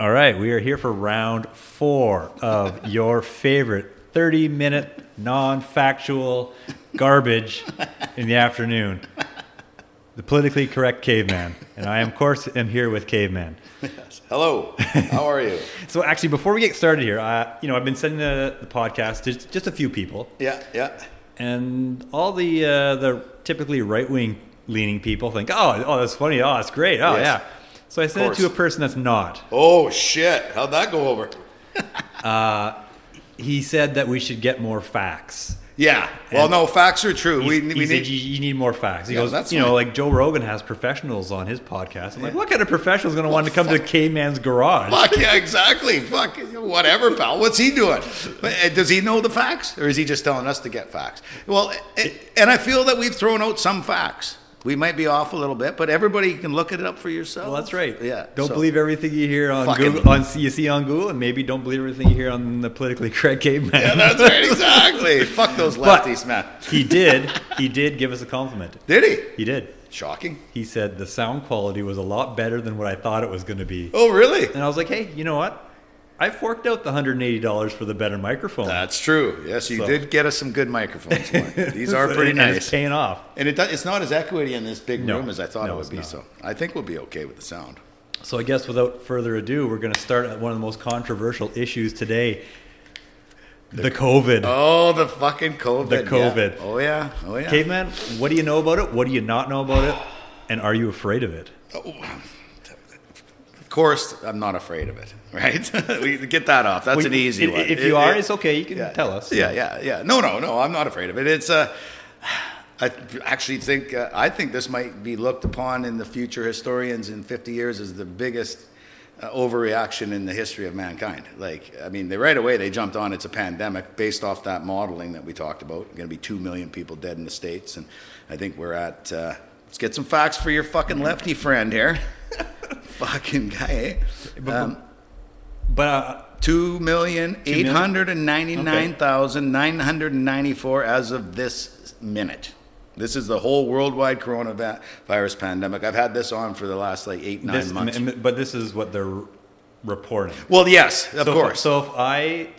All right, we are here for round four of your favorite 30 minute non factual garbage in the afternoon. The politically correct caveman. And I, of course, am here with Caveman. Yes. Hello. How are you? So, actually, before we get started here, uh, you know, I've been sending the, the podcast to just a few people. yeah, yeah. And all the uh, the typically right wing leaning people think, oh, oh, that's funny. Oh, that's great. Oh, Yes. yeah. So I sent it to a person that's not. Oh shit! How'd that go over? He said that we should get more facts. Yeah. Well, And no, facts are true. He, We, he we said need. you, you need more facts. He Yeah, goes, that's you know, like Joe Rogan has professionals on his podcast. I'm like, what kind of professional is going to want to come to Caveman's garage? Fuck yeah, exactly. Fuck whatever, pal. What's he doing? Uh, Does he know the facts, or is he just telling us to get facts? Well, eh, and I feel that we've thrown out some facts. We might be off a little bit, but everybody can look it up for yourself. Well, that's right. Yeah. Don't so- believe everything you hear on Fucking- Google, on you see on Google, and maybe don't believe everything you hear on the politically correct Caveman. Yeah, that's right. Exactly. Fuck those lefties, man. he did. He did give us a compliment. Did he? He did. Shocking. He said the sound quality was a lot better than what I thought it was going to be. Oh, really? And I was like, hey, you know what? I forked out the $180 for the better microphone. That's true. Yes, you So- did get us some good microphones. These are pretty And It's nice. paying off. And it, it's not as echoey in this big No. room as I thought No, it would be. not. So I think we'll be okay with the sound. So I guess without further ado, we're going to start at one of the most controversial issues today. The, COVID. Oh, the fucking COVID. The yeah. COVID. Oh yeah. Oh yeah. Caveman, what do you know about it? What do you not know about it? And are you afraid of it? Oh, of course, I'm not afraid of it. Right? we get that off. That's an easy one. If It- you are, it- it's okay. You can yeah. tell us. Yeah, yeah, yeah. No, no, no. I'm not afraid of it. It's uh, I actually think uh, I think this might be looked upon in the future historians in 50 years as the biggest uh, overreaction in the history of mankind. Like, I mean, they right away they jumped on it's a pandemic based off that modeling that we talked about. Going to be two million people dead in the states, and I think we're at. Uh, let's get some facts for your fucking lefty friend here. fucking guy. Eh? Um, But uh, Two million eight hundred and ninety-nine thousand nine hundred and ninety-four as of this minute. This is the whole worldwide coronavirus pandemic. I've had this on for the last like eight nine this, months. m- but this is what they're reporting. well, yes, of so course. If, so if I,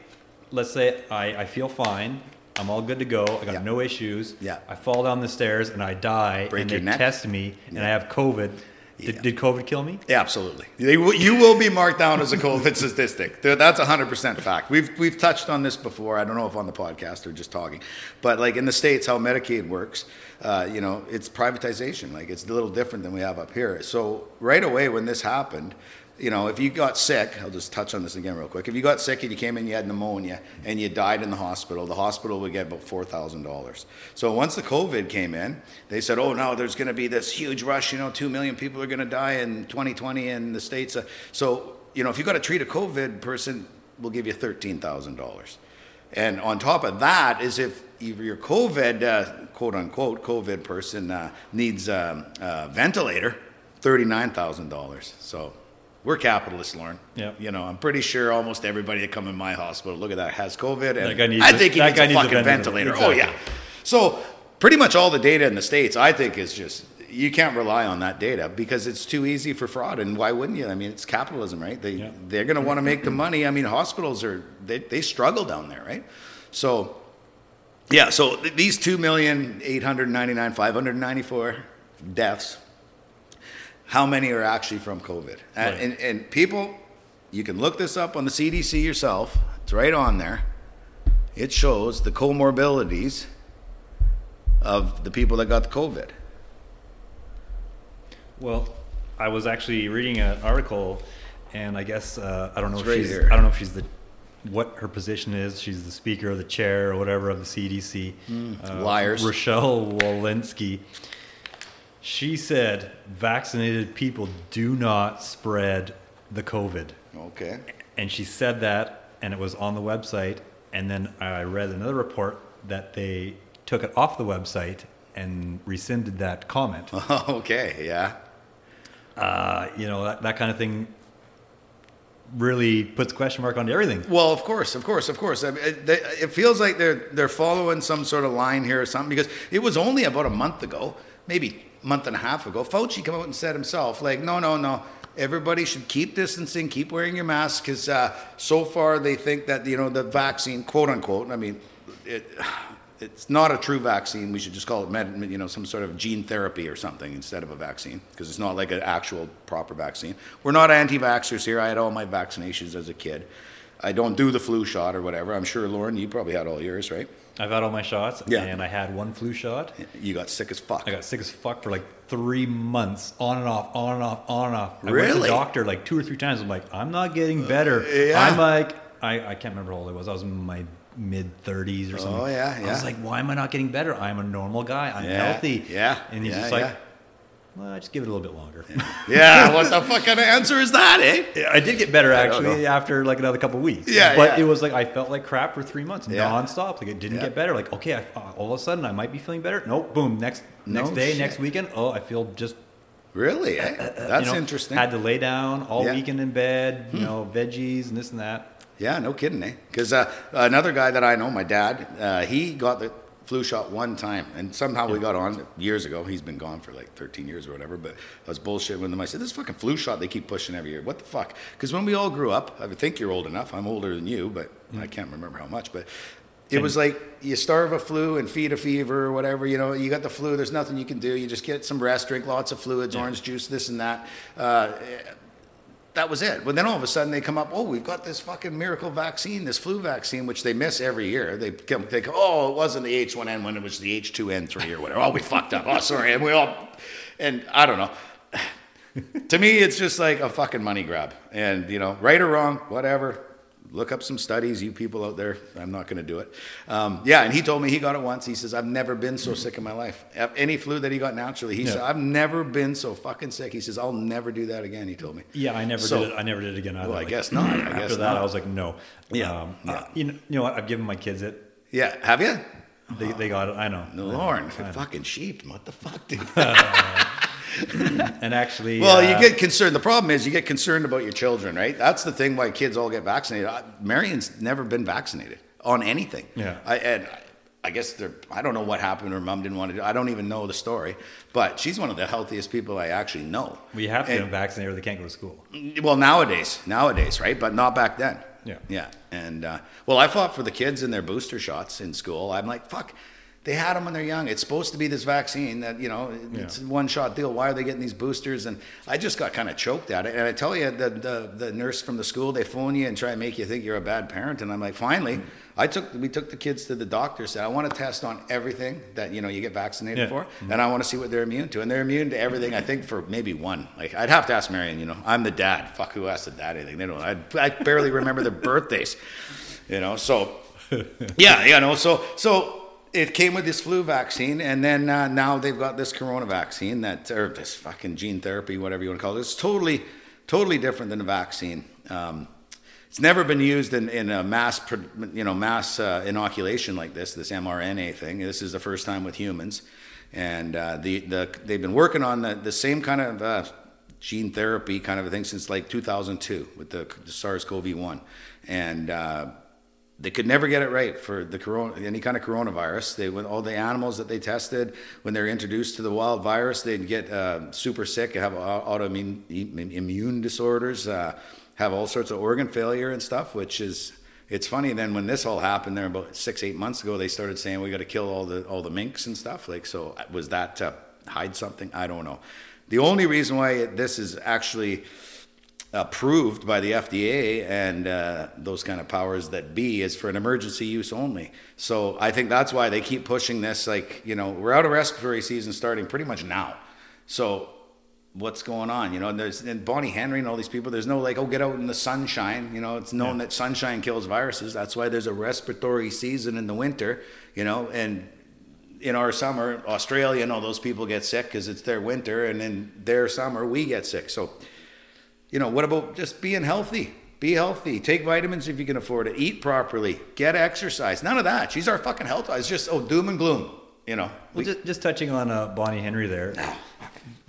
let's say I, I feel fine, I'm all good to go. I got Yeah. no issues. Yeah. I fall down the stairs and I die, Break and your they neck. test me, and I have COVID. Did, Yeah. did COVID kill me? Yeah, absolutely. They You will be marked down as a COVID statistic. Th- That's 100% fact. We've, we've touched on this before. I don't know if on the podcast or just talking. But like in the States, how Medicaid works, uh, you know, it's privatization. Like it's a little different than we have up here. So right away when this happened, you know, if you got sick, I'll just touch on this again real quick. If you got sick and you came in, you had pneumonia, and you died in the hospital, the hospital would get about four thousand dollars. So once the COVID came in, they said, "Oh, no, there's going to be this huge rush. You know, two million people are going to die in 2020 in the states." Uh, So you know, if you got to treat a COVID person, we'll give you thirteen thousand dollars. And on top of that is if your COVID, uh, quote unquote, COVID person uh, needs um, a ventilator, $39,000. So we're capitalists, Lorne. Yep. You know, I'm pretty sure almost everybody that come in my hospital, look at that, has COVID. And That guy needs I a- think he that needs guy a needs a fucking ventilator. ventilator. Oh, yeah. So pretty much all the data in the States, I think, is just, you can't rely on that data because it's too easy for fraud. And why wouldn't you? I mean, it's capitalism, right? They, Yeah. They're going to want to make the money. I mean, hospitals are, they, they struggle down there, right? So, yeah, so th- these 2,899,594 deaths, how many are actually from COVID? And, Right. and, and people, you can look this up on the CDC yourself. It's right on there. It shows the comorbidities of the people that got the COVID. Well, I was actually reading an article, and I guess uh, I don't know It's if right she's here. I don't know if she's the what her position is. She's the speaker or the chair or whatever of the CDC. Hmm. liars. Rochelle Walensky. She said vaccinated people do not spread the COVID, Okay. and she said that, and it was on the website. And then I read another report that they took it off the website and rescinded that comment. okay, yeah. uh, you know that, that kind of thing really puts question mark on everything. Well, of course, of course, of course. I mean, it, it feels like they're they're following some sort of line here or something because it was only about a month ago, maybe month and a half ago. Fauci came out and said himself, like, no, no, no. everybody should keep distancing, keep wearing your mask, because uh, so far they think that you know the vaccine, quote unquote. I mean, it, it's not a true vaccine. We should just call it, med, you know, some sort of gene therapy or something instead of a vaccine, because it's not like an actual proper vaccine. We're not anti-vaxxers here. I had all my vaccinations as a kid. I don't do the flu shot or whatever. I'm sure, Lorne, you probably had all yours, right? I've had all my shots, Yeah. and I had one flu shot. You got sick as fuck. I got sick as fuck for like three months, on and off, on and off, on and off. I went to the doctor like two or three times. I'm like, I'm not getting uh, better. yeah. I'm like, I, I can't remember how old I was. I was in my mid 30s or oh, something. Oh, yeah, yeah. I was like, why am I not getting better? I'm a normal guy. I'm Yeah, healthy. yeah, And he's yeah, just like. Well, just give it a little bit longer. yeah, what the fuck kind of answer is that, eh? I did get better actually after like another couple weeks. Yeah, but yeah. it was like I felt like crap for three months, Yeah. nonstop. Like it didn't Yeah. get better. Like okay, I, uh, all of a sudden I might be feeling better. Nope, boom. Next No next day, shit. next weekend. Oh, I feel just Really, eh? That's you know, interesting. Had to lay down all Yeah. Hmm. weekend in bed. You know, veggies and this and that. Yeah, no kidding, eh? Because uh, another guy that I know, my dad, uh, he got the flu shot one time, and somehow we got on years ago. He's been gone for like 13 years or whatever. But I was bullshitting with him. I said, "This fucking flu shot they keep pushing every year. What the fuck?" Because when we all grew up, I think you're old enough. I'm older than you, but I can't remember how much. But it was like you starve a flu and feed a fever or whatever. You know, you got the flu. There's nothing you can do. You just get some rest, drink lots of fluids, orange juice, this and that. Uh, that was it. But then all of a sudden they come up, oh, we've got this fucking miracle vaccine, this flu vaccine, which they miss every year. They come, they go, oh, it wasn't the H1N1, it was the H2N3 or whatever. Oh, we fucked up. Oh, sorry. And we all, and I don't know. to me, it's just like a fucking money grab. And, you know, right or wrong, whatever. Look up some studies, you people out there. I'm not going to do it. Um, yeah, and he told me he got it once. He says, I've never been so sick in my life. Any flu that he got naturally, he Yeah. said, I've never been so fucking sick. He says, I'll never do that again, he told me. Yeah, I never So- did it. I never did it again. Either. Well, I Like, guess not. I after guess that, not. I was like, no. Yeah, Um, yeah. uh, you, know, you know what? I've given my kids it. Yeah, have you? They, they got it. I know. No, Lorne, I know. fucking sheep. What the fuck, dude? And actually, well, uh, you get concerned. The problem is you get concerned about your children, right? That's the thing why kids all get vaccinated. I- Marion's never been vaccinated on anything. Yeah. I, and I guess they're, I don't know what happened. Her mom didn't want to do. I don't even know the story, but she's one of the healthiest people I actually know. we have to get And- them vaccinated or they can't go to school. Well, nowadays, nowadays, right? But not back then. Yeah. Yeah. And uh, well, I fought for the kids in their booster shots in school. I'm like, fuck. They had them when they're young. It's supposed to be this vaccine that you know it's a one shot deal. Why are they getting these boosters? And I just got kind of choked at it. And I tell you, the, the the nurse from the school they phone you and try and make you think you're a bad parent. And I'm like, finally, I took we took the kids to the doctor. Said I want to test on everything that you know you get vaccinated Yeah. for, mm-hmm. and I want to see what they're immune to. And they're immune to everything. I think for maybe one. Like I'd have to ask Marion. You know, I'm the dad. Fuck, who asked the dad anything? They don't. I, I barely remember their birthdays. You know, so yeah, you know, so so it came with this flu vaccine, and then uh, now they've got this corona vaccine that, or this fucking gene therapy, whatever you want to call it. It's totally, totally different than a vaccine. Um, it's never been used in, in a mass, you know, mass uh, inoculation like this, this mRNA thing. This is the first time with humans, and uh, the, the they've been working on the, the same kind of uh, gene therapy kind of a thing since like 2002 with the, the SARS-CoV-1, and uh, they could never get it right for the corona, any kind of coronavirus. They, with all the animals that they tested, when they're introduced to the wild virus, they'd get uh, super sick, have autoimmune immune disorders, uh, have all sorts of organ failure and stuff. Which is, it's funny. Then when this all happened, there about six, eight months ago, they started saying we got to kill all the all the minks and stuff. Like, so was that to hide something? I don't know. The only reason why this is actually approved by the FDA and uh, those kind of powers that be is for an emergency use only. So I think that's why they keep pushing this. Like, you know, we're out of respiratory season starting pretty much now. So what's going on? You know, and there's and Bonnie Henry and all these people. There's no like, oh, get out in the sunshine. You know, it's known that sunshine kills viruses. That's why there's a respiratory season in the winter. You know, and in our summer, Australia and all those people get sick because it's their winter, and in their summer we get sick. So you know, what about just being healthy? Be healthy. Take vitamins if you can afford it. Eat properly. Get exercise. None of that. She's our fucking health. It's just oh doom and gloom. You know, Well, just, just touching on uh, Bonnie Henry there.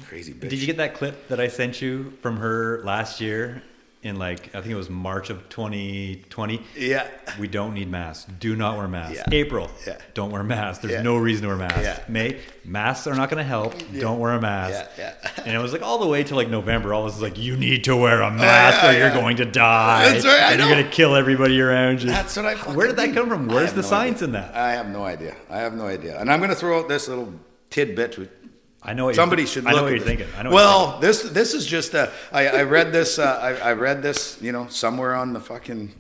crazy bitch. Did you get that clip that I sent you from her last year? In like I think it was March of 2020. Yeah. We don't need masks. Do not wear masks. Yeah. April. Yeah. Don't wear masks. There's Yeah. no reason to wear masks. Yeah. May masks are not going to help. Don't wear a mask. Yeah, yeah. And it was like all the way to like November. All this is like you need to wear a mask yeah, or you're going to die. That's right, you're going to kill everybody around you. That's what I. Where did that come from? Where's the no science idea. in that? I have no idea. I have no idea. And I'm going to throw out this little tidbit. I know what Somebody should. I know what you're thinking. I know. well, this this is just. Uh, I, I read this. Uh, I, I read this. You know, somewhere on the fucking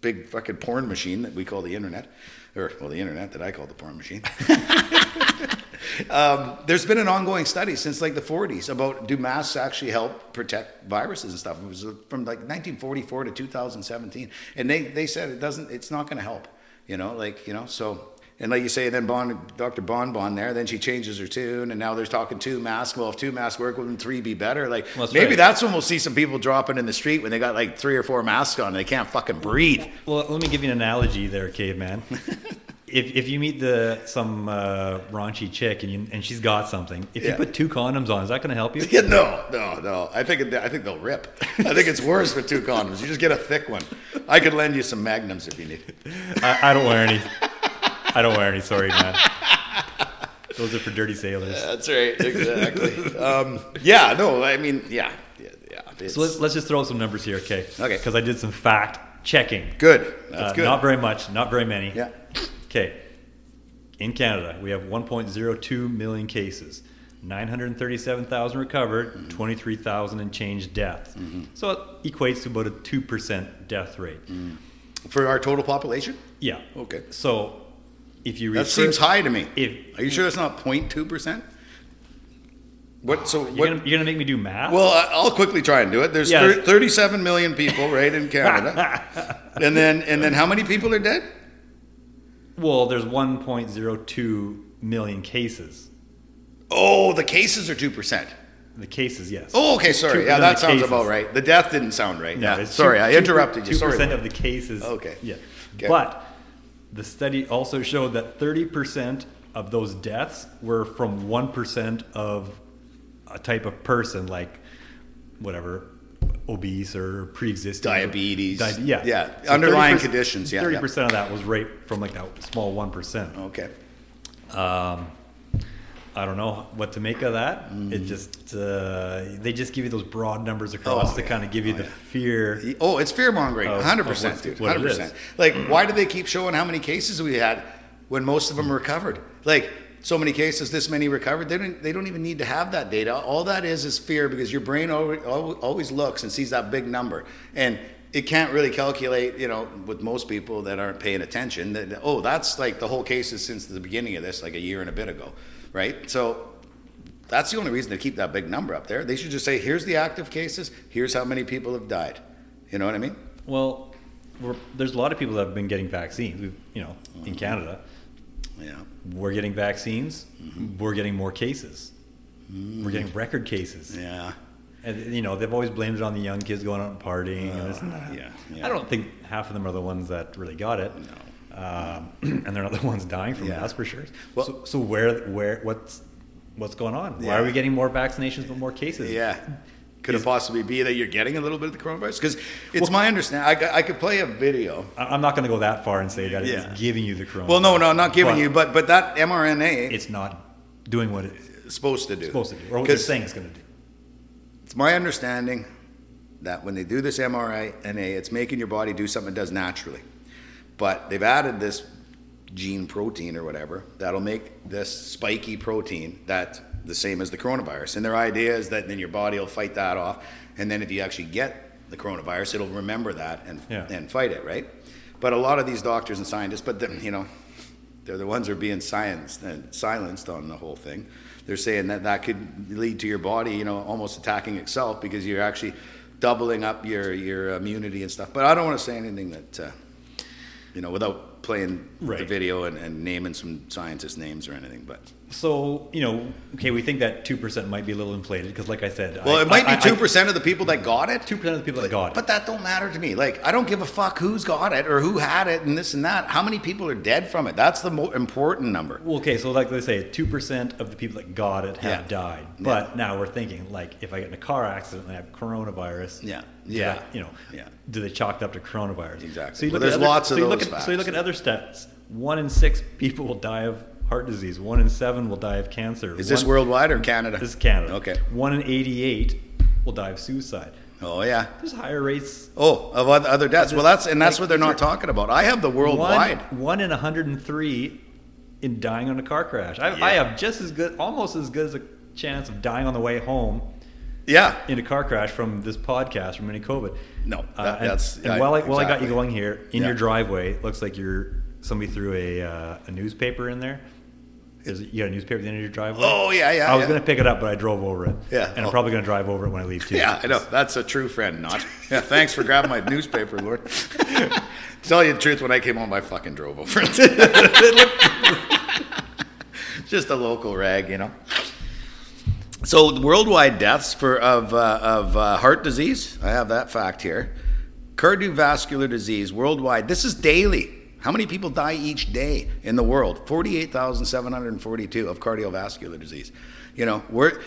big fucking porn machine that we call the internet, or well, the internet that I call the porn machine. um, there's been an ongoing study since like the 40s about do masks actually help protect viruses and stuff. It was from like 1944 to 2017, and they they said it doesn't. It's not going to help. You know, like you know, so. And like you say, then Bond, Dr. Bonbon there, then she changes her tune, and now they're talking two masks. Well, if two masks work, wouldn't three be better? Like Well, that's maybe right. that's when we'll see some people dropping in the street when they got like three or four masks on and they can't fucking breathe. Well, let me give you an analogy there, caveman. if, if you meet the some uh, raunchy chick and, you, and she's got something, if Yeah. you put two condoms on, is that going to help you? Yeah, no, no, no. I think it, I think they'll rip. I think it's worse with two condoms. You just get a thick one. I could lend you some magnums if you need. I, I don't wear any. I don't wear any. Sorry, man. Those are for dirty sailors. That's right, exactly. um, yeah, no, I mean, yeah, yeah, yeah. So let's let's just throw some numbers here, okay? Okay. Because I did some fact checking. good. That's Uh, good. Not very much. Not very many. Yeah. Okay. In Canada, we have 1.02 million cases, 937,000 recovered, Mm-hmm. 23,000 and change deaths. So it equates to about a 2% death rate. For our total population, Yeah. Okay. So if you that seems high to me. If Are you sure it's not 0.2 percent? What? So you're what? gonna, you're gonna make me do math? Well, I'll quickly try and do it. There's Yes. thir- 37 million people, right, in Canada, and then and then how many people are dead? well, there's 1.02 million cases. Oh, the cases are two percent. The cases, yes. Oh, okay, sorry. Yeah, 2% that sounds cases. about right. The death didn't sound right. No, yeah, sorry, two- I two- interrupted you. Two percent of the cases. Okay. Yeah. Okay. But the study also showed that thirty percent of those deaths were from one percent of a type of person, like whatever, obese or pre-existing Diabetes. Di- yeah. Yeah, underlying 30% conditions, yeah, Thirty yeah. percent of that was right from like that small one percent. Okay. Um, I don't know what to make of that. Mm. It just uh, they just give you those broad numbers across Oh, to yeah. kind of give you Oh, the yeah. fear. Oh, it's fear mongering, hundred percent, dude, hundred percent. Like, why do they keep showing how many cases we had when most of them recovered? Like, so many cases, this many recovered. They don't. They don't even need to have that data. All that is is fear because your brain always, always looks and sees that big number, and it can't really calculate. You know, with most people that aren't paying attention, that oh, that's like the whole cases since the beginning of this, like a year and a bit ago, right? So that's the only reason to keep that big number up there. They should just say, here's the active cases, here's how many people have died. You know what I mean? Well, we're, there's a lot of people that have been getting vaccines. We've, you know, in mm-hmm. Canada, Yeah. we're getting vaccines. Mm-hmm. We're getting more cases. We're getting mm. record cases. Yeah. And you know, they've always blamed it on the young kids going out and partying and this and that. yeah, yeah. I don't think half of them are the ones that really got it. No. Um, and they're not the ones dying from Yeah. that, that's for sure. Well- so, so where, where, what's, what's going on? Why are we getting more vaccinations but more cases? Yeah. Could Is- it possibly be that you're getting a little bit of the coronavirus? Because it's my understanding. I could play a video. I- I'm not going to go that far and say that Yeah. it's giving you the coronavirus. Well, no, no, I'm not giving But you, but but that mRNA It's not doing what it's supposed to do. supposed to do, or what they're saying it's going to do. It's my understanding that when they do this mRNA, it's making your body do something it does naturally. But they've added this gene protein or whatever that'll make this spiky protein that the same as the coronavirus. And their idea is that then your body will fight that off, and then if you actually get the coronavirus, it'll remember that and Yeah. and fight it, right? But a lot of these doctors and scientists, but the, you know, they're the ones who are being silenced and silenced on the whole thing. They're saying that that could lead to your body, you know, almost attacking itself because you're actually doubling up your your immunity and stuff. But I don't want to say anything that, uh, you know, without playing the video and, and naming some scientists' names or anything, but So you know, okay, we think that two percent might be a little inflated because, like I said, well, I- it might I- be two percent of the people that got it. Two percent of the people that got it. But that don't matter to me. Like, I don't give a fuck who's got it or who had it and this and that. How many people are dead from it? That's the more important number. Well, okay, so like they say, two percent of the people that got it have Yeah. died. But now we're thinking, like, if I get in a car accident and I have coronavirus, Yeah. Yeah. that- you know, Yeah. do they chalked up to coronavirus? Exactly. So you Well, look there's at other, lots of so you look those at, So you look at other stats. One in six people will die of heart disease. One in seven will die of cancer. Is this worldwide or Canada? This is Canada. Okay. One in eighty-eight will die of suicide. Oh yeah. There's higher rates. Oh, of other deaths. Well, that's and that's Like, what they're not talking about. I have the worldwide. One, one in 103 in dying on a car crash. I, I have just as good, almost as good as a chance of dying on the way home Yeah. in a car crash from this podcast from any COVID. No, Uh, and, that's- and yeah, while I, while I got you going here in Yeah. your driveway, it looks like you're somebody threw a uh, a newspaper in there. Is it, you got a newspaper at the end of your driveway? Oh, yeah, yeah, I was yeah. gonna pick it up, but I drove over it. Yeah. and Oh. I'm probably gonna drive over it when I leave too. Yeah, I know. That's a true friend, not. Yeah, thanks for grabbing my newspaper, Lord. tell you the truth, when I came home, I fucking drove over it. Just a local rag, you know. So, the worldwide deaths for of uh, of uh, heart disease. I have that fact here. Cardiovascular disease worldwide. This is daily. How many people die each day in the world? Forty-eight thousand seven hundred forty-two of cardiovascular disease. You know, where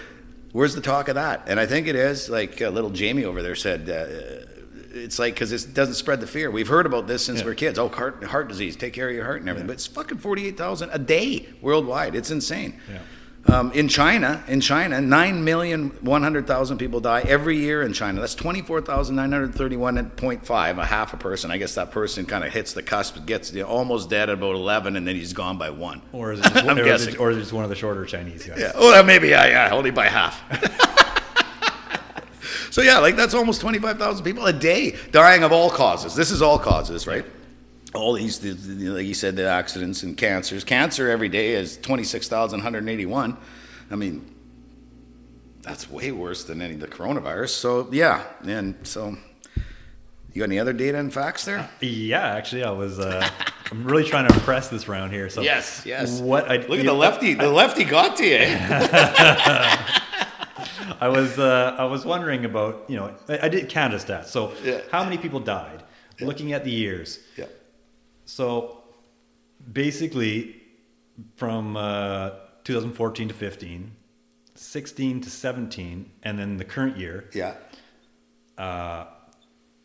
where's the talk of that? And I think it is like uh, little Jamie over there said. Uh, it's like because it doesn't spread the fear. We've heard about this since Yeah. we're kids. Oh, heart heart disease. Take care of your heart and everything. But it's fucking forty-eight thousand a day worldwide. It's insane. Yeah. Um, in China, in China, nine million one hundred thousand people die every year in China. That's twenty-four thousand nine hundred thirty-one point five, a half a person. I guess that person kind of hits the cusp, gets almost dead at about eleven, and then he's gone by one. Or is it just, I'm or, is guessing. it, or is it just one of the shorter Chinese guys? Yeah. Oh, maybe yeah, yeah, only by half. so yeah, like that's almost twenty-five thousand people a day dying of all causes. This is all causes, right? All these, the- the- like you said, the accidents and cancers. Cancer every day is twenty-six thousand one hundred eighty-one. I mean, that's way worse than any of the coronavirus. So yeah, and so you got any other data and facts there? Yeah, actually, I was. Uh, I'm really trying to impress this round here. So Yes, yes. What I Look at the lefty. The lefty got to you. eh? I was uh, I was wondering about you know I, I did Canada stats. So Yeah. how many people died? Looking at the years. yeah. So basically, from uh, 2014 to 15, 16 to 17, and then the current year, Yeah.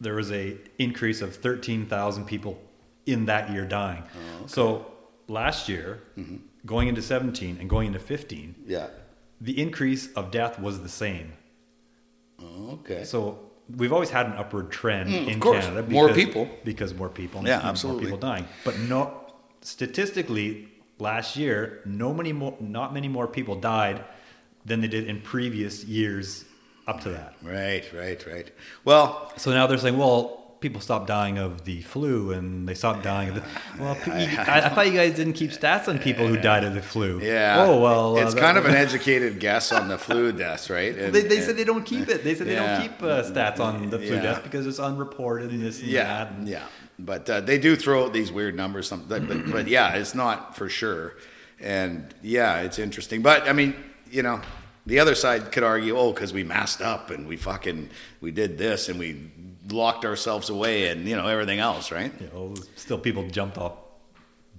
there was a increase of 13,000 people in that year dying. Oh, So last year, Mm-hmm. going into 17 and going into 15, Yeah. the increase of death was the same. Okay. So we've always had an upward trend Mm, of in course. Canada. More people. because more people, Yeah, absolutely. more people dying. But no, statistically, last year, no many more, not many more people died than they did in previous years up to that. Right, right, right. Well, So now they're saying, well, people stopped dying of the flu and they stopped dying of the. Well, I, I thought you guys didn't keep stats on people who died of the flu. yeah. Oh well, uh, it's that- kind of an educated guess on the flu deaths, right? And- They, they and- said they don't keep it. They said they don't keep uh, stats on the flu Yeah. death because it's unreported and this and yeah, that. and- yeah. But uh, they do throw out these weird numbers. Some, but, but, but yeah, it's not for sure. And yeah, it's interesting. But I mean, you know, the other side could argue, oh, because we masked up and we fucking we did this and we locked ourselves away and you know everything else, right? You know, still people jumped off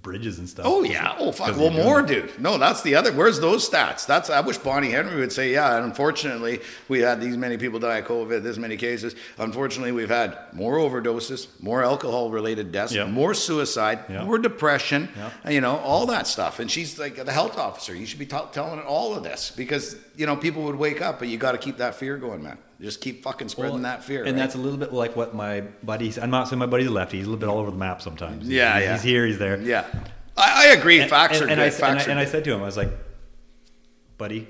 bridges and stuff. Oh yeah. Oh fuck. Well, more, dude. No, that's the other. Where's those stats? That's. I wish Bonnie Henry would say, yeah. Unfortunately, we had these many people die of COVID. This many cases. Unfortunately, we've had more overdoses, more alcohol-related deaths, Yeah. more suicide, Yeah. more depression. Yeah. You know, all that stuff. And she's like the health officer. You should be t- telling all of this because you know people would wake up, but you got to keep that fear going, man. Just keep fucking spreading Well, that fear. And right? that's a little bit like what my buddy. I'm not saying my buddy's a lefty. He's a little bit all over the map sometimes. Yeah, he's, yeah. He's here. He's there. yeah. I, I agree. Facts and, are and good. I, Facts and, I, and I said to him, I was like, buddy,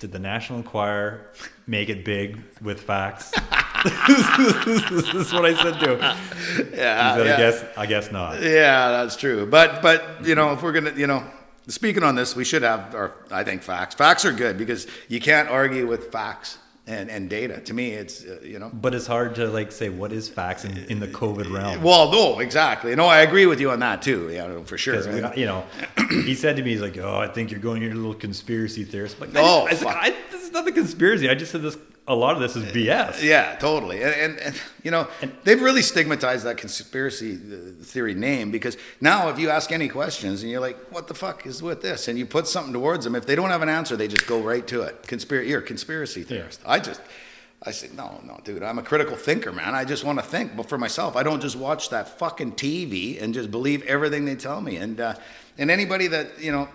did the National Enquirer make it big with facts? this is what I said to him. He yeah, said, yeah. I guess, I guess not. Yeah, that's true. But but you know, if we're gonna, you know, speaking on this, we should have our I think facts. Facts are good because you can't argue with facts. And, and data. To me, it's uh, you know. But it's hard to like say what is facts in, in the COVID realm. Well, no, exactly. No, I agree with you on that too. Yeah, for sure. We you know, he said to me, he's like, "Oh, I think you're going your little conspiracy theorist." I'm like, Oh, I. I, this is not the conspiracy. I just said this. A lot of this is BS. Yeah, totally. And, and, and you know, they've really stigmatized that conspiracy uh, theory name because now if you ask any questions and you're like, what the fuck is with this? And you put something towards them, if they don't have an answer, they just go right to it. Conspiracy, you're a conspiracy theorist. I just, I say, no, no, dude, I'm a critical thinker, man. I just want to think but for myself. I don't just watch that fucking TV and just believe everything they tell me. And, uh, and anybody that, you know,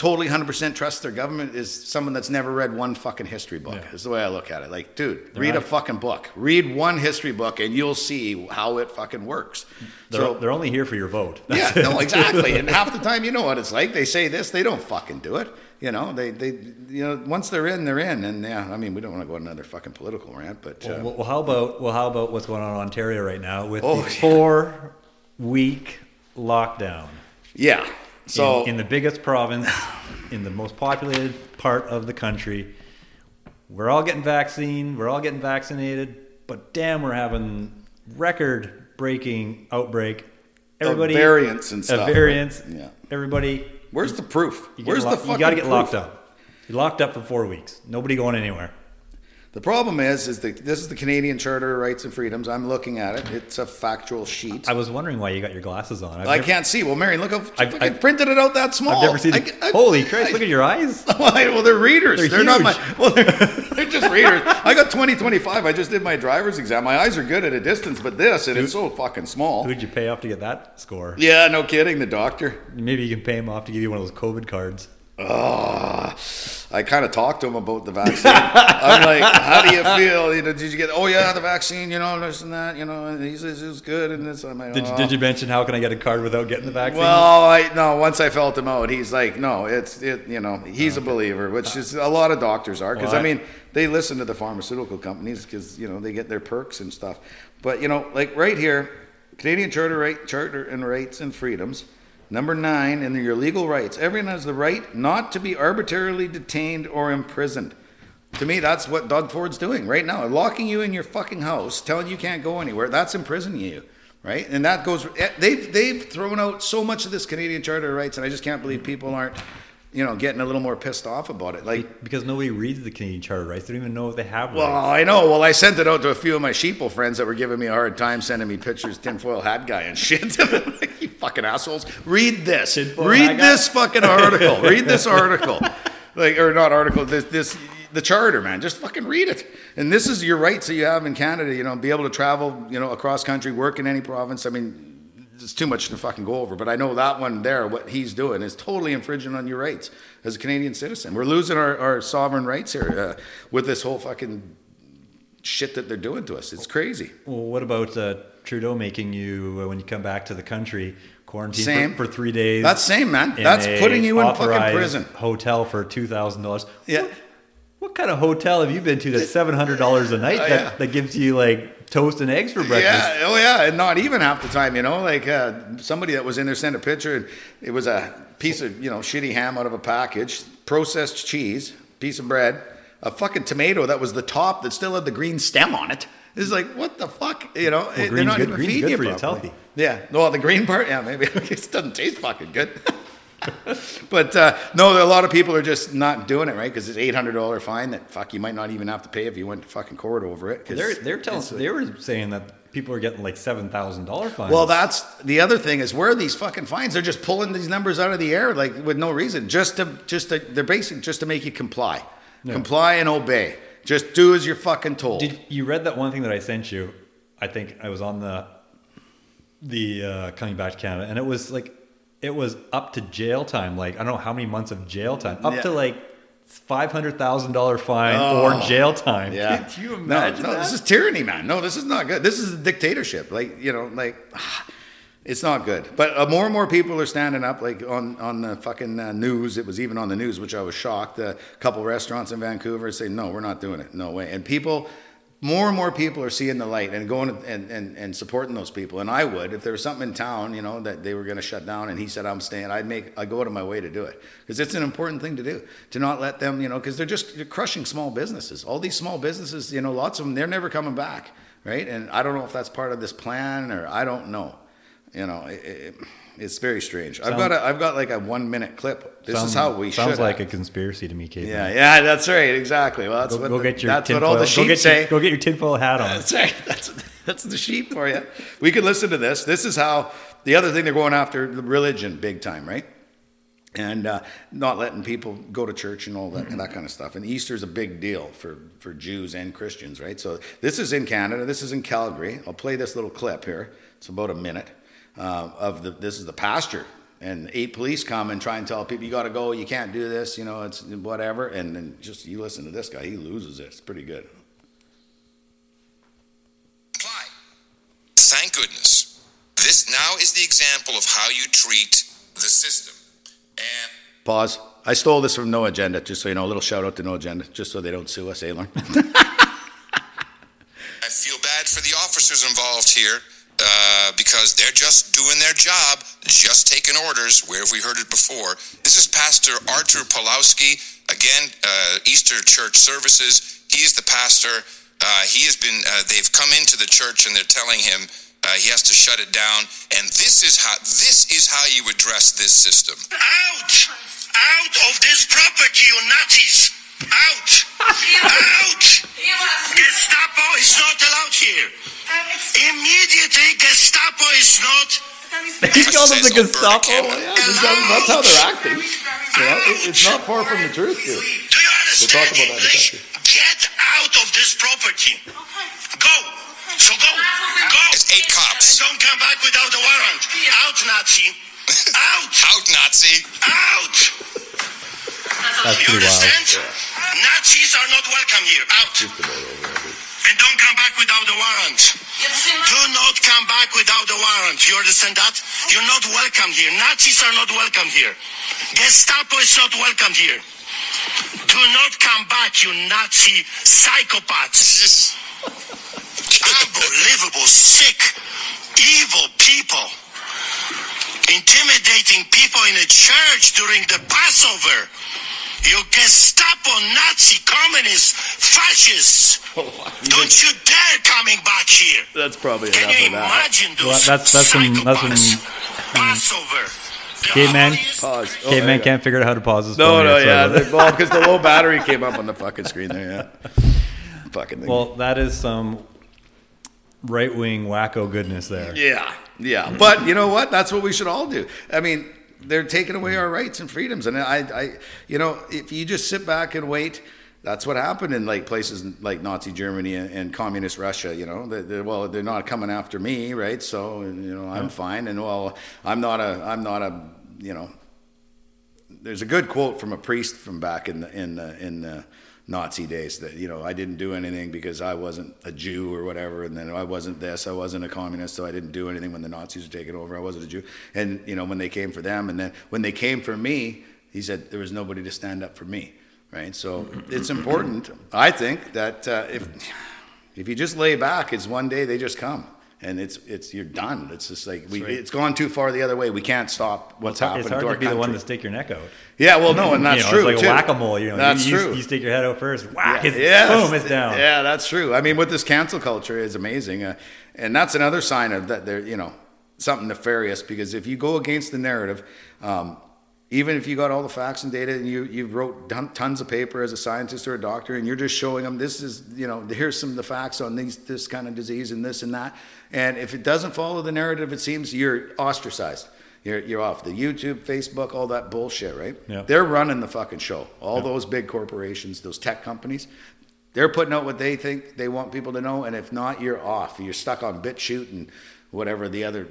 totally 100% trust their government is someone that's never read one fucking history book. Yeah. Is the way I look at it. Like, dude, read a fucking book. Read one history book, and you'll see how it fucking works. They're, so, they're only here for your vote. yeah, no, exactly. And half the time, you know what it's like. They say this, they don't fucking do it. You know, they, they, you know, once they're in, they're in. And yeah, I mean, we don't want to go on another fucking political rant, but uh, Well, well, how about well, how about what's going on in Ontario right now with Oh, the yeah. four week lockdown yeah. So in, in the biggest province, in the most populated part of the country? We're all getting vaccine. We're all getting vaccinated, but damn, we're having record breaking outbreak. Everybody variants and a stuff, variants. right? Yeah. Everybody. where's the proof? You Where's the fucking You got to get proof? locked up. You're locked up for four weeks. Nobody going anywhere. The problem is, is that this is the Canadian Charter of Rights and Freedoms. I'm looking at it. It's a factual sheet. I was wondering why you got your glasses on. I've I never- can't see. Well, Marion, look how I've- I've- printed it out that small. I've never seen I- I- Holy Christ! I- Look at your eyes. well, they're readers. They're They're, not my. Well, they're, they're just readers. I got 20, 25. I just did my driver's exam. My eyes are good at a distance, but this, and it's so fucking small. Who'd you pay off to get that score? Yeah, no kidding. The doctor. Maybe you can pay him off to give you one of those COVID cards. Oh, I kind of talked to him about the vaccine. I'm like, how do you feel? You know, did you get? Oh yeah, the vaccine. You know, this and that. You know, and he says it was good. And this, I'm like, Did, oh. did you mention how can I get a card without getting the vaccine? Well, I no. Once I felt him out, he's like, no, it's it. You know, he's a believer, which is a lot of doctors are because Well, I I- mean they listen to the pharmaceutical companies because you know they get their perks and stuff. But you know, like right here, Canadian Charter right Charter and Rights and Freedoms, number nine, and your legal rights. Everyone has the right not to be arbitrarily detained or imprisoned. To me, that's what Doug Ford's doing right now. Locking you in your fucking house, telling you can't go anywhere. That's imprisoning you, right? And that goes. eh, They've they've thrown out so much of this Canadian Charter of Rights, and I just can't believe people aren't, you know, getting a little more pissed off about it. Like, because nobody reads the Canadian Charter Rights. They don't even know if they have well, rights. I know. Well, I sent it out to a few of my sheeple friends that were giving me a hard time, sending me pictures, tinfoil hat guy and shit. like, you fucking assholes. Read this. Tinfoil Read hat guy? this fucking article. read this article. Like, or not article. This, this, the charter, man. Just fucking read it. And this is your rights that you have in Canada. You know, be able to travel, you know, across country, work in any province. I mean, it's too much to fucking go over. But I know that one there, what he's doing, is totally infringing on your rights as a Canadian citizen. We're losing our, our sovereign rights here uh, with this whole fucking shit that they're doing to us. It's crazy. Well, what about uh, Trudeau making you, uh, when you come back to the country, quarantine Same. For, for three days? That's same, man. That's putting you in fucking prison. Hotel for two thousand dollars. Yeah. What, what kind of hotel have you been to that's seven hundred dollars a night Oh, that, yeah. that gives you like toast and eggs for breakfast? Yeah, oh yeah, and not even half the time, you know. Like uh, somebody that was in there sent a picture, and it was a piece of you know shitty ham out of a package, processed cheese, piece of bread, a fucking tomato that was the top that still had the green stem on it. It's like what the fuck, you know? they're not good- even feeding you for you, it's properly. healthy. Yeah, well, the green part, yeah, maybe it doesn't taste fucking good. But uh, no, a lot of people are just not doing it right because it's eight hundred dollar fine that fuck you might not even have to pay if you went to fucking court over it. They're they're telling they were saying that people are getting like seven thousand dollar fines. Well, that's the other thing is where are these fucking fines? They're just pulling these numbers out of the air like with no reason, just to just to, they're basic just to make you comply, comply and obey. Just do as you're fucking told. Did you read that one thing that I sent you? I think I was on the the uh, coming back to Canada, and it was like it was up to jail time. Like I don't know how many months of jail time, up Yeah. to like five hundred thousand dollar fine Oh. or jail time. yeah, Can you No, imagine no, that? this is tyranny, man. No, this is not good. This is a dictatorship. Like you know, like. It's not good, but uh, more and more people are standing up. Like on on the fucking uh, news, it was even on the news, which I was shocked. A couple restaurants in Vancouver say, "No, we're not doing it. No way." And people more and more people are seeing the light and going and, and, and supporting those people. And I would, if there was something in town, you know, that they were going to shut down and he said, I'm staying, I'd make, I go out of my way to do it. Because it's an important thing to do, to not let them, you know, because they're just they're crushing small businesses. All these small businesses, you know, lots of them, they're never coming back, right? And I don't know if that's part of this plan or I don't know. You know, it, it, it's very strange. I've got a, I've got like a one minute clip. This sounds, is how we sounds should like act. a conspiracy to me, Kate. Yeah, yeah, that's right, exactly. Well, that's Go, what go the, get your that's tinfoil. what all the go sheep get say. Go get your tinfoil hat on. That's right. That's that's the sheep for you. We could listen to this. This is how the other thing they're going after the religion big time, right? And uh, not letting people go to church and all that and that kind of stuff. And Easter is a big deal for for Jews and Christians, right? So this is in Canada. This is in Calgary. I'll play this little clip here. It's about a minute uh, of the. This is the pastor. And eight police come and try and tell people you got to go, you can't do this, you know, it's whatever. And then just you listen to this guy, he loses it. It's pretty good. apply. Thank goodness. This now is the example of how you treat the system. And Pause. I stole this from No Agenda, just so you know. A little shout out to No Agenda, just so they don't sue us, Aylorn. I feel bad for the officers involved here uh, because they're just doing their job, just taking orders. Where have we heard it before? This is Pastor Arthur Pawlowski, again, uh, Easter Church Services. He's the pastor. Uh, he has been. Uh, they've come into the church and they're telling him uh, he has to shut it down. And this is how. This is how you address this system. Out! Out of this property, you Nazis! Out! Out! Gestapo is not allowed here. Immediately, Gestapo is not. he called them the Gestapo. Yeah, that's, that's how they're acting. You know, it's not far from the truth, dude. Do you talk understand about that in a English? Get out of this property. Go. So go. Go. It's eight cops. And don't come back without a warrant. Out, Nazi. Out. Out, Nazi. Out. That's You pretty wild. understand? Nazis are not welcome here. Out. And don't come back without a warrant. Do not come back without a warrant. You understand that? You're not welcome here. Nazis are not welcome here. Gestapo is not welcome here. Do not come back, you Nazi psychopaths. Unbelievable, sick, evil people. Intimidating people in a church during the Passover. You Gestapo, Nazi, communist, fascists. Don't you dare coming back here. That's probably Can enough you of that. those Well, that's- that's some- that's some- hmm. Passover. The Caveman. Pause. Oh, Caveman there you can't figure out how to pause his go. phone. No, no, yet, yeah. sorry Well, because the low battery came up on the fucking screen there, yeah. Fucking that. thing. Well, that is some right wing wacko goodness there. Yeah, yeah. But you know what? That's what we should all do. I mean, they're taking away our rights and freedoms, and I, I, you know, if you just sit back and wait. That's what happened in like places like Nazi Germany and, and communist Russia. You know, they, they, well, they're not coming after me, right? So, you know, I'm fine. And well, I'm not a, I'm not a, you know, there's a good quote from a priest from back in the in the in the Nazi days that you know I didn't do anything because I wasn't a Jew or whatever, and then I wasn't this, I wasn't a communist, so I didn't do anything when the Nazis were taking over. I wasn't a Jew, and you know when they came for them, and then when they came for me, he said there was nobody to stand up for me, right? So it's important, I think, that uh, if if you just lay back, it's one day they just come. And it's it's you're done. It's just like we, right. it's gone too far the other way. We can't stop what's happening It's hard to to be the one country. to stick your neck out. Yeah, well, no, and that's you know, true It's like a whack a mole. You know, that's you, you- true. You, stick your head out first. Whack! Yeah, It's, yes. Boom! It's down. Yeah, that's true. I mean, with this cancel culture is amazing, uh, and that's another sign of that. There, you know, something nefarious because if you go against the narrative. Um, even if you got all the facts and data and you, you wrote tons of paper as a scientist or a doctor and you're just showing them this is you know here's some of the facts on these this kind of disease and this and that. And if it doesn't follow the narrative it seems you're ostracized. You're, you're off the youtube facebook all that bullshit right? Yeah. they're running the fucking show. All those big corporations those tech companies they're putting out what they think they want people to know. And if not you're off. You're stuck on BitChute and whatever the other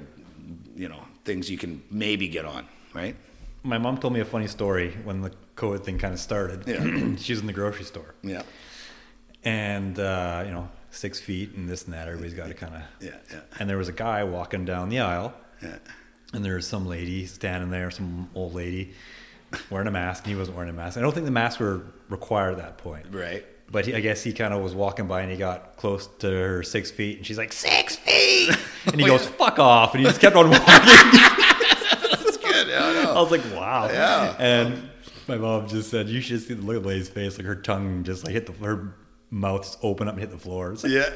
you know things you can maybe get on right My mom told me a funny story when the COVID thing kind of started. Yeah. she was in the grocery store, yeah and uh, you know, six feet and this and that. Everybody's got to kind of. yeah yeah And there was a guy walking down the aisle, yeah and there was some lady standing there, some old lady, wearing a mask, and he wasn't wearing a mask. I don't think the masks were required at that point. right but he, I guess he kind of was walking by and he got close to her six feet, and she's like six feet, and he Oh, goes yeah. fuck off, and he just kept on walking. That's good. Yeah, I was like, wow. Yeah. And my mom just said, you should see the look of Lay's face, like her tongue just like hit the her mouth just open up and hit the floor. Like, Yeah.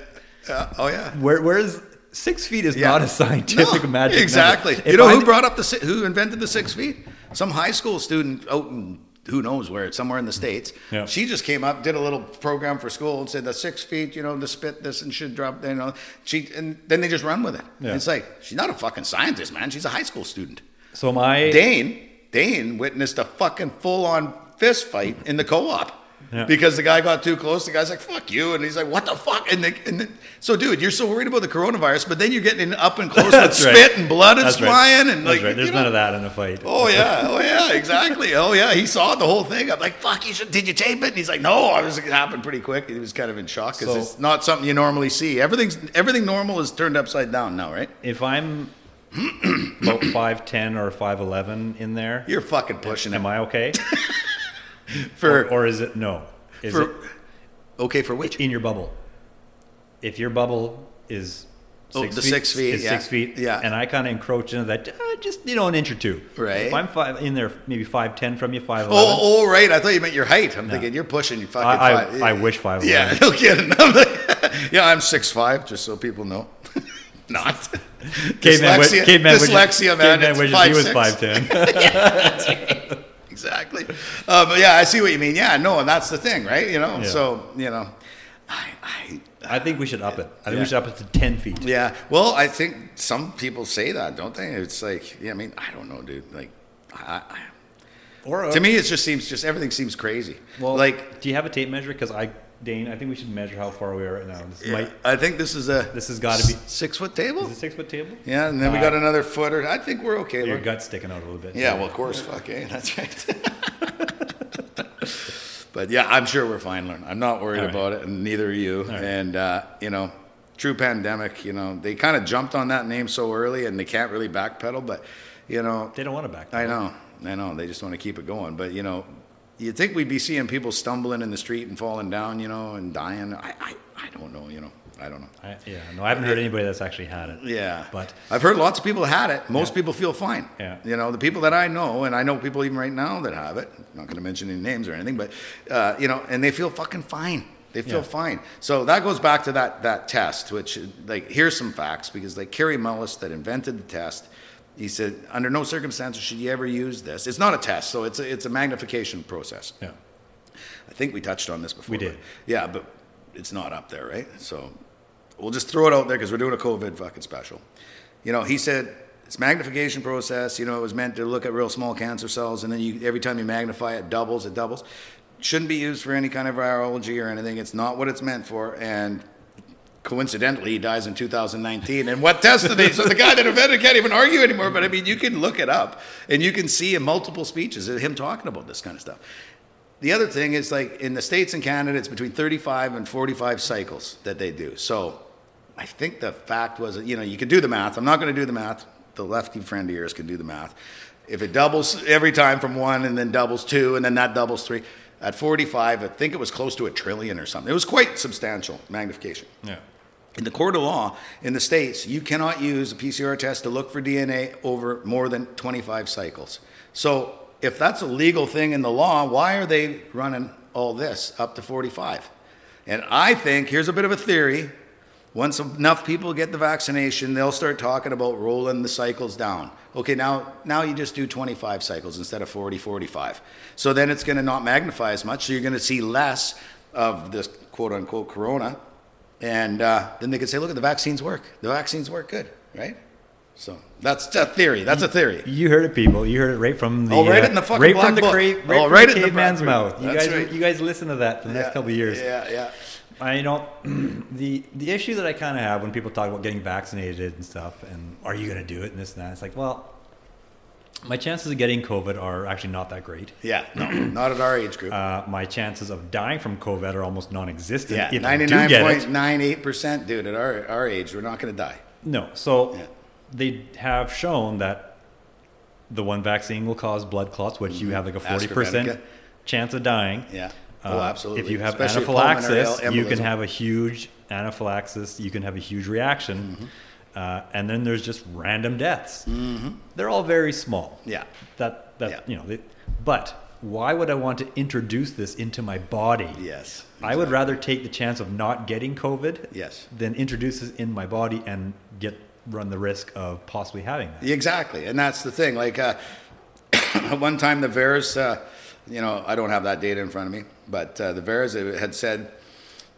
yeah. Oh yeah. where where's six feet is Yeah. not a scientific No, magic. Exactly. You know I- who brought up the who invented the six feet? Some high school student out in who knows where, it's somewhere in the states. Yeah. She just came up, did a little program for school, and said the six feet, you know, the spit this and should drop. You know, she and then they just run with it. Yeah. It's like she's not a fucking scientist, man. She's a high school student. So my Dane, Dane witnessed a fucking full on fist fight in the co-op. Yeah. Because the guy got too close, the guy's like "fuck you," and he's like "what the fuck?" And, the, and so, dude, you're so worried about the coronavirus, but then you're getting up and close with right. spit and blood is That's right. flying, and That's like right. There's none know- of that in a fight. Oh yeah, oh yeah, exactly. Oh yeah, he saw the whole thing. I'm like, "Fuck, you should." Did you tape it? And he's like, "No, I was." It happened pretty quick. He was kind of in shock because So- it's not something you normally see. Everything's everything normal is turned upside down now, right? If I'm about five ten or five eleven in there, You're fucking pushing it am I okay? for or, or is it no? Is for it okay for which in your bubble? If your bubble is Oh, six the feet, six feet, is yeah. six feet, Yeah. and I kind of encroach into that, uh, just you know, an inch or two. Right. If I'm five in there, maybe five ten from you, five. Oh, oh, right. I thought you meant your height. I'm thinking you're pushing you fucking I, five. I, I wish five. Yeah, no kidding. I'm like, yeah, I'm six five, just so people know. Not. Caveman, wi- dyslexia, caveman wishes- dyslexia, man. Caveman it's wishes five, he was six. five ten. Exactly. Uh, but yeah, I see what you mean. Yeah, no, and that's the thing, right? You know, Yeah. so you know, I, I, I think we should up it. I think Yeah. we should up it to ten feet. yeah. Well, I think some people say that, don't they? It's like, yeah, I mean, I don't know, dude. Like, I, I, Or to me, it just seems just everything seems crazy. well, like, do you have a tape measure? Because I, Dane, I think we should measure how far we are right now. This might. I think this is a This has gotta be- six foot table. Is it six foot table? Yeah, and then we Uh, got another footer. I think we're okay. Your look. gut's sticking out a little bit. Yeah, well, of course, fuck, eh? That's right. but yeah, I'm sure we're fine, Lorne. I'm not worried right. about it, and neither are you. right. And, uh, you know, true pandemic, you know, they kind of jumped on that name so early and they can't really backpedal, but, you know, They don't want to back. I know, I know, they just want to keep it going. But, you know, you'd think we'd be seeing people stumbling in the street and falling down, you know, and dying. I, I, I don't know, you know, I don't know. I, yeah, no, I haven't heard anybody that's actually had it. Yeah, But- I've heard lots of people had it. Most Yeah. people feel fine. Yeah. you know the people that I know, and I know people even right now that have it. I'm not going to mention any names or anything, but uh, you know, and they feel fucking fine. They feel Yeah. fine. So that goes back to that that test, which like here's some facts because like Kary Mullis that invented the test. He said, under no circumstances should you ever use this. It's not a test, so it's a, it's a magnification process. Yeah. I think we touched on this before. We did. but- yeah, but it's not up there, right? So we'll just throw it out there because we're doing a COVID fucking special. You know, he said it's magnification process. You know, it was meant to look at real small cancer cells, and then you every time you magnify it, doubles. It doubles. Shouldn't be used for any kind of virology or anything. It's not what it's meant for, and. Coincidentally, he dies in 2019. And what he? So the guy that invented can't even argue anymore. But I mean, you can look it up, and you can see in multiple speeches him talking about this kind of stuff. The other thing is like in the States and Canada, it's between 35 and 45 cycles that they do. So I think the fact was, you know, you can do the math. I'm not going to do the math. The lefty friend of yours can do the math. If it doubles every time from one and then doubles two and then that doubles three, at 45, I think it was close to a trillion or something. It was quite substantial magnification. Yeah. In the court of law in the states, you cannot use a PCR test to look for DNA over more than 25 cycles. So, if that's a legal thing in the law, why are they running all this up to 45? And I think here's a bit of a theory. Once enough people get the vaccination, they'll start talking about rolling the cycles down. Okay, now now you just do 25 cycles instead of 40, 45. So then it's going to not magnify as much. So you're going to see less of this quote unquote corona and uh, then they could say, look, at the vaccines work. The vaccines work good, right? So that's a theory. That's a theory. You heard it, people. You heard it right from the Oh, right uh, in the fucking right from the book. cra- right Oh, from right the in the caveman's mouth. You That's guys, right. you guys listen to that for the next couple of years. Yeah, yeah. I you know the the issue that I kind of have when people talk about getting vaccinated and stuff, and are you going to do it and this and that? It's like, well, my chances of getting COVID are actually not that great. Yeah, no, not at our age group. Uh, my chances of dying from COVID are almost non-existent. yeah, I do get it. 99.98%, dude, at our, our age, we're not going to die. No. So Yeah. they have shown that the one vaccine will cause blood clots, which you have like a forty percent chance of dying. Yeah. Oh, absolutely. If you have Especially anaphylaxis, you can have a huge anaphylaxis. You can have a huge reaction, Mm-hmm. Uh, and then there's just random deaths. They're all very small. Yeah. That that Yeah. you know. They, but why would I want to introduce this into my body? Yes, I would rather take the chance of not getting COVID. Yes. Than introduce this in my body and get run the risk of possibly having that. Exactly, and that's the thing. Like uh, one time, the VAERS, uh, you know, I don't have that data in front of me, but uh, the VAERS had said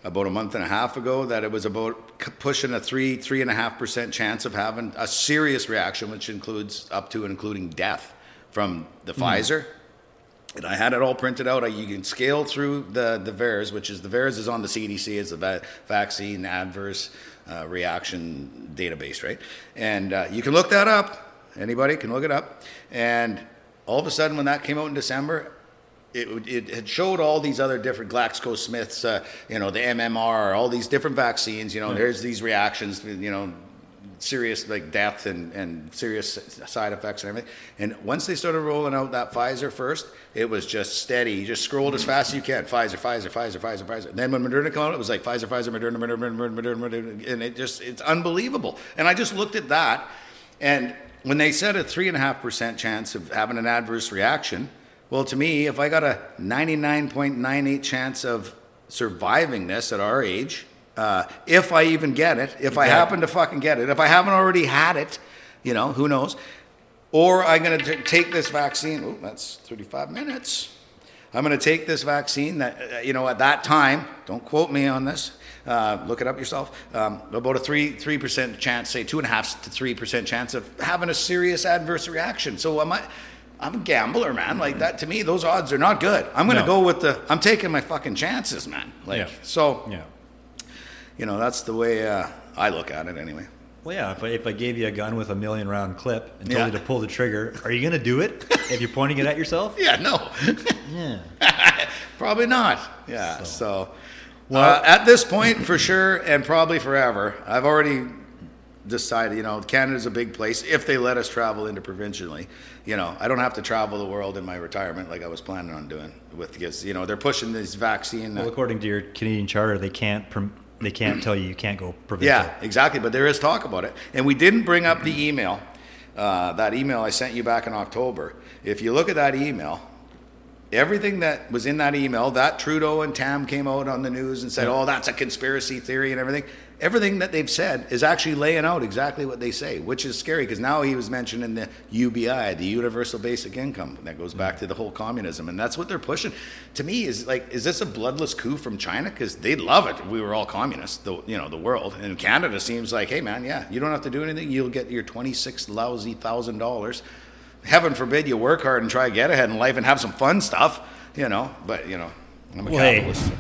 about a month and a half ago that it was about pushing a three, three and a half percent chance of having a serious reaction, which includes up to and including death from the Pfizer. And I had it all printed out. You can scale through the the VAERS, which is the VAERS is on the CDC. It's the va- vaccine adverse uh, reaction database, right? And uh, you can look that up. Anybody can look it up. And all of a sudden, when that came out in December, it, it had showed all these other different GlaxoSmiths, uh, you know, the MMR, all these different vaccines. You know, there's these reactions, you know, serious like death and, and serious side effects and everything. And once they started rolling out that Pfizer first, it was just steady. You just scrolled as fast as you can. Pfizer, Pfizer, Pfizer, Pfizer, Pfizer. And then when Moderna came out, it was like Pfizer, Pfizer, Moderna, Moderna, Moderna, Moderna, Moderna, and it just it's unbelievable. And I just looked at that, and when they said a three and a half percent chance of having an adverse reaction, well, to me, if I got a ninety nine point nine eight chance of surviving this at our age, uh, if I even get it, if I happen to fucking get it, if I haven't already had it, you know, who knows? Or I'm going to take this vaccine. Oh, that's 35 minutes. I'm going to take this vaccine that, uh, you know, at that time, don't quote me on this, uh, look it up yourself, um, about a 3, 3% chance, say 2.5 to 3% chance of having a serious adverse reaction. So am I, I'm a gambler, man. Like that, to me, those odds are not good. I'm going to No. go with the, I'm taking my fucking chances, man. Like, Yeah. so, Yeah. you know, that's the way uh, I look at it anyway. Well, yeah. If I, if I gave you a gun with a million round clip and told Yeah. you to pull the trigger, are you going to do it if you're pointing it at yourself? Yeah, no. Yeah. Probably not. Yeah. So, uh, at this point, for sure, and probably forever, I've already decided. You know, Canada's a big place. If they let us travel interprovincially, you know, I don't have to travel the world in my retirement like I was planning on doing. With because you know they're pushing this vaccine. Well, according to your Canadian charter, they can't prom- they can't tell you you can't go provincial. Yeah, exactly. But there is talk about it. And we didn't bring up the email, uh, that email I sent you back in October. If you look at that email, everything that was in that email, that Trudeau and Tam came out on the news and said, oh, that's a conspiracy theory and everything. Everything that they've said is actually laying out exactly what they say, which is scary because now he was mentioning the UBI, the Universal Basic Income. That goes back to the whole communism. And that's what they're pushing. To me, is like, is this a bloodless coup from China? Because they'd love it if we were all communists, the, you know, the world. And Canada seems like, hey, man, yeah, you don't have to do anything. You'll get your 26 lousy thousand dollars. Heaven forbid you work hard and try to get ahead in life and have some fun stuff, you know. But, you know, I'm a Well, hey, capitalist.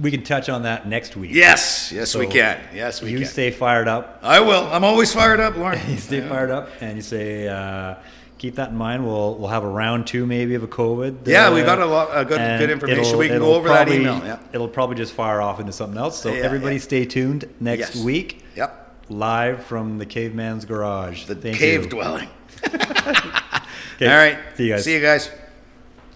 We can touch on that next week. Yes, yes, we can. Yes, we you can. You stay fired up. I will. I'm always fired up, Lorne. You stay fired up, and you say, uh, keep that in mind. We'll we'll have a round two maybe of a COVID. Yeah, uh, we got a lot- of good- good information. We can go over that email, yeah. it'll probably just fire off into something else. So Yeah, everybody, yeah. stay tuned next Yes. week. Yep. Live from the caveman's garage. The Thank cave you. dwelling. Okay, All right. See you guys. See you guys.